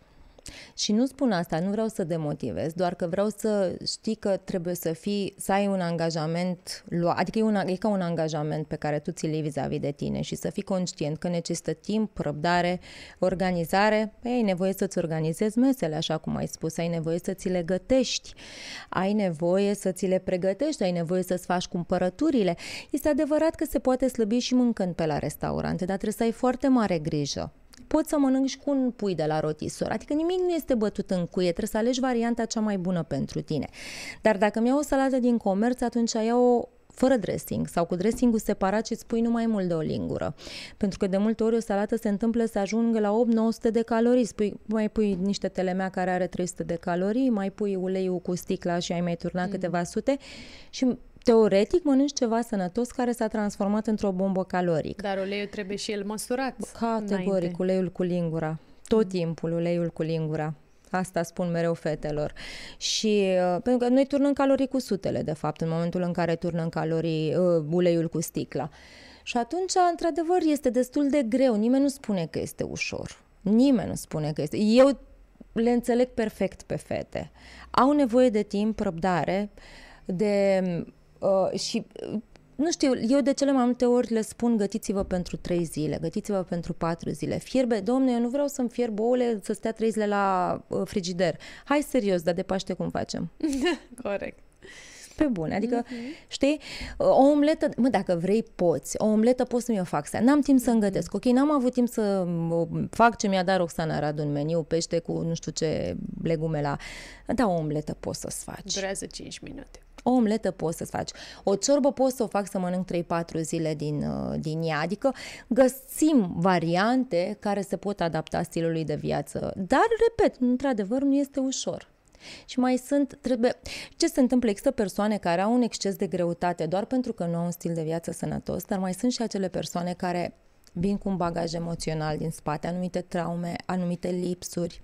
Și nu spun asta, nu vreau să demotivez, doar că vreau să știi că trebuie să fii, să ai un angajament luat, adică e, un, e ca un angajament pe care tu ți-l iei vis-a-vis de tine și să fii conștient că necesită timp, răbdare, organizare, păi ai nevoie să-ți organizezi mesele, așa cum ai spus, ai nevoie să ți le gătești, ai nevoie să ți le pregătești, ai nevoie să-ți faci cumpărăturile. Este adevărat că se poate slăbi și mâncând pe la restaurante, dar trebuie să ai foarte mare grijă poți să mănânci cu un pui de la rotisor. Adică nimic nu este bătut în cuie, trebuie să alegi varianta cea mai bună pentru tine. Dar dacă mi iau o salată din comerț, atunci iau o fără dressing sau cu dressingul separat și îți pui numai mult de o lingură. Pentru că de multe ori o salată se întâmplă să ajungă la 8-900 de calorii. Spui, mai pui niște telemea care are 300 de calorii, mai pui uleiul cu sticla și ai mai turnat mm. câteva sute și teoretic mănânci ceva sănătos care s-a transformat într-o bombă calorică. Dar uleiul trebuie și el măsurat. Categoric, înainte. uleiul cu lingura. Tot timpul uleiul cu lingura. Asta spun mereu fetelor. Și uh, pentru că noi turnăm calorii cu sutele, de fapt, în momentul în care turnăm calorii, uh, uleiul cu sticla. Și atunci, într-adevăr, este destul de greu. Nimeni nu spune că este ușor. Nimeni nu spune că este. Eu le înțeleg perfect pe fete. Au nevoie de timp, răbdare, de Uh, și uh, nu știu, eu de cele mai multe ori le spun gătiți-vă pentru trei zile, gătiți-vă pentru patru zile. Fierbe, domne, eu nu vreau să-mi fierb ouăle să stea trei zile la uh, frigider. Hai serios, dar de Paște cum facem? Corect. Pe bune, adică, mm-hmm. știi, o omletă, mă, dacă vrei, poți. O omletă poți să mi-o fac. N-am timp să-mi gătesc. Ok, n-am avut timp să fac ce mi-a dat Roxana Radu în meniu, pește cu nu știu ce legume la... Da, o omletă poți să-ți faci. Durează 5 minute. O omletă poți să faci. O ciorbă poți să o fac să mănânc 3-4 zile din, uh, din ea. Adică găsim variante care se pot adapta stilului de viață. Dar, repet, într-adevăr, nu este ușor. Și mai sunt, trebuie, ce se întâmplă? Există persoane care au un exces de greutate doar pentru că nu au un stil de viață sănătos, dar mai sunt și acele persoane care vin cu un bagaj emoțional din spate, anumite traume, anumite lipsuri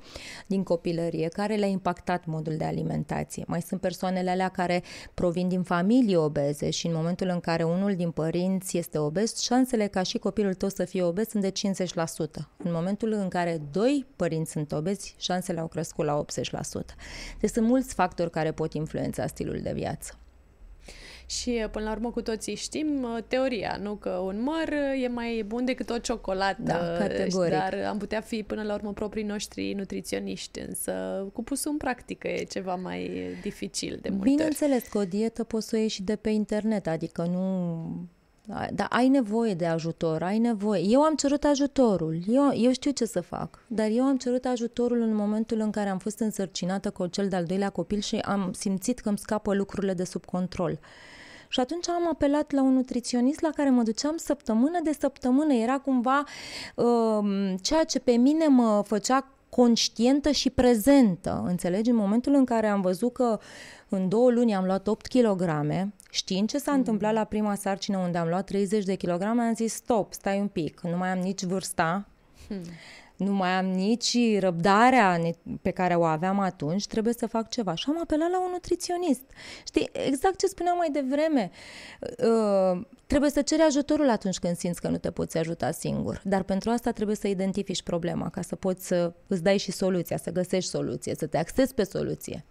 din copilărie, care le-a impactat modul de alimentație. Mai sunt persoanele alea care provin din familii obeze și în momentul în care unul din părinți este obez, șansele ca și copilul tău să fie obez sunt de 50%. În momentul în care doi părinți sunt obezi, șansele au crescut la 80%. Deci sunt mulți factori care pot influența stilul de viață. Și uh, până la urmă cu toții știm uh, teoria, nu? Că un măr uh, e mai bun decât o ciocolată. Da, categoric. Dar am putea fi până la urmă proprii noștri nutriționiști, însă cu pusul în practică e ceva mai dificil de multe Bineînțeles ori. că o dietă poți să o iei și de pe internet, adică nu dar ai nevoie de ajutor, ai nevoie. Eu am cerut ajutorul, eu, eu știu ce să fac, dar eu am cerut ajutorul în momentul în care am fost însărcinată cu cel de-al doilea copil și am simțit că îmi scapă lucrurile de sub control. Și atunci am apelat la un nutriționist la care mă duceam săptămână de săptămână. Era cumva uh, ceea ce pe mine mă făcea conștientă și prezentă, înțelegi? În momentul în care am văzut că în două luni am luat 8 kg, știind ce s-a mm. întâmplat la prima sarcină unde am luat 30 de kg, am zis stop, stai un pic, nu mai am nici vârsta, hmm nu mai am nici răbdarea pe care o aveam atunci, trebuie să fac ceva. Și am apelat la un nutriționist. Știi, exact ce spuneam mai devreme, uh, trebuie să ceri ajutorul atunci când simți că nu te poți ajuta singur. Dar pentru asta trebuie să identifici problema, ca să poți să îți dai și soluția, să găsești soluție, să te axezi pe soluție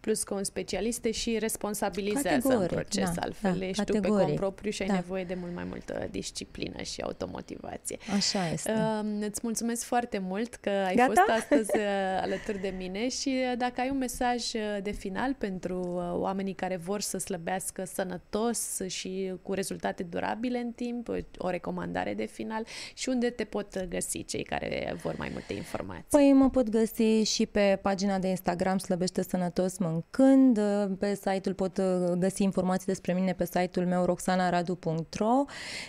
plus că un specialist te și responsabilizează categoric, în proces, da, altfel da, ești categoric, tu pe cont propriu și ai da. nevoie de mult mai multă disciplină și automotivație. Așa este. Uh, îți mulțumesc foarte mult că ai Gata? fost astăzi uh, alături de mine și uh, dacă ai un mesaj uh, de final pentru oamenii care vor să slăbească sănătos și cu rezultate durabile în timp, o recomandare de final și unde te pot găsi cei care vor mai multe informații. Păi mă pot găsi și pe pagina de Instagram Slăbește Sănătos, mă mâncând. Pe site-ul pot uh, găsi informații despre mine pe site-ul meu roxanaradu.ro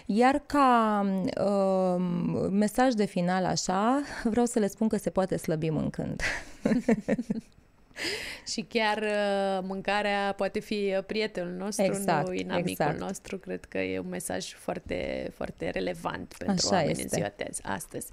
iar ca uh, mesaj de final așa, vreau să le spun că se poate slăbi mâncând. și chiar uh, mâncarea poate fi prietenul nostru, exact, nu inamicul exact. nostru. Cred că e un mesaj foarte, foarte relevant pentru Așa oamenii este. în ziua de astăzi.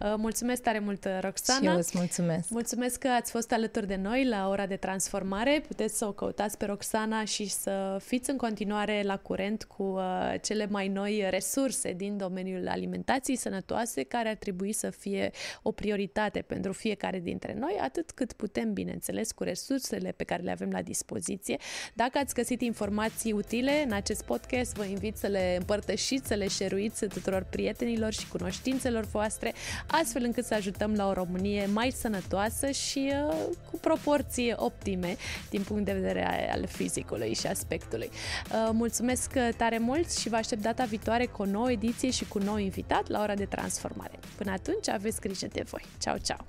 Uh, mulțumesc tare mult, Roxana. Și eu îți mulțumesc. Mulțumesc că ați fost alături de noi la ora de transformare. Puteți să o căutați pe Roxana și să fiți în continuare la curent cu uh, cele mai noi resurse din domeniul alimentației sănătoase, care ar trebui să fie o prioritate pentru fiecare dintre noi, atât cât putem, bineînțeles, cu resursele pe care le avem la dispoziție. Dacă ați găsit informații utile în acest podcast, vă invit să le împărtășiți, să le șeruiți tuturor prietenilor și cunoștințelor voastre, astfel încât să ajutăm la o Românie mai sănătoasă și uh, cu proporții optime din punct de vedere al fizicului și aspectului. Uh, mulțumesc tare mult și vă aștept data viitoare cu o nouă ediție și cu un nou invitat la ora de transformare. Până atunci, aveți grijă de voi. Ceau, ceau!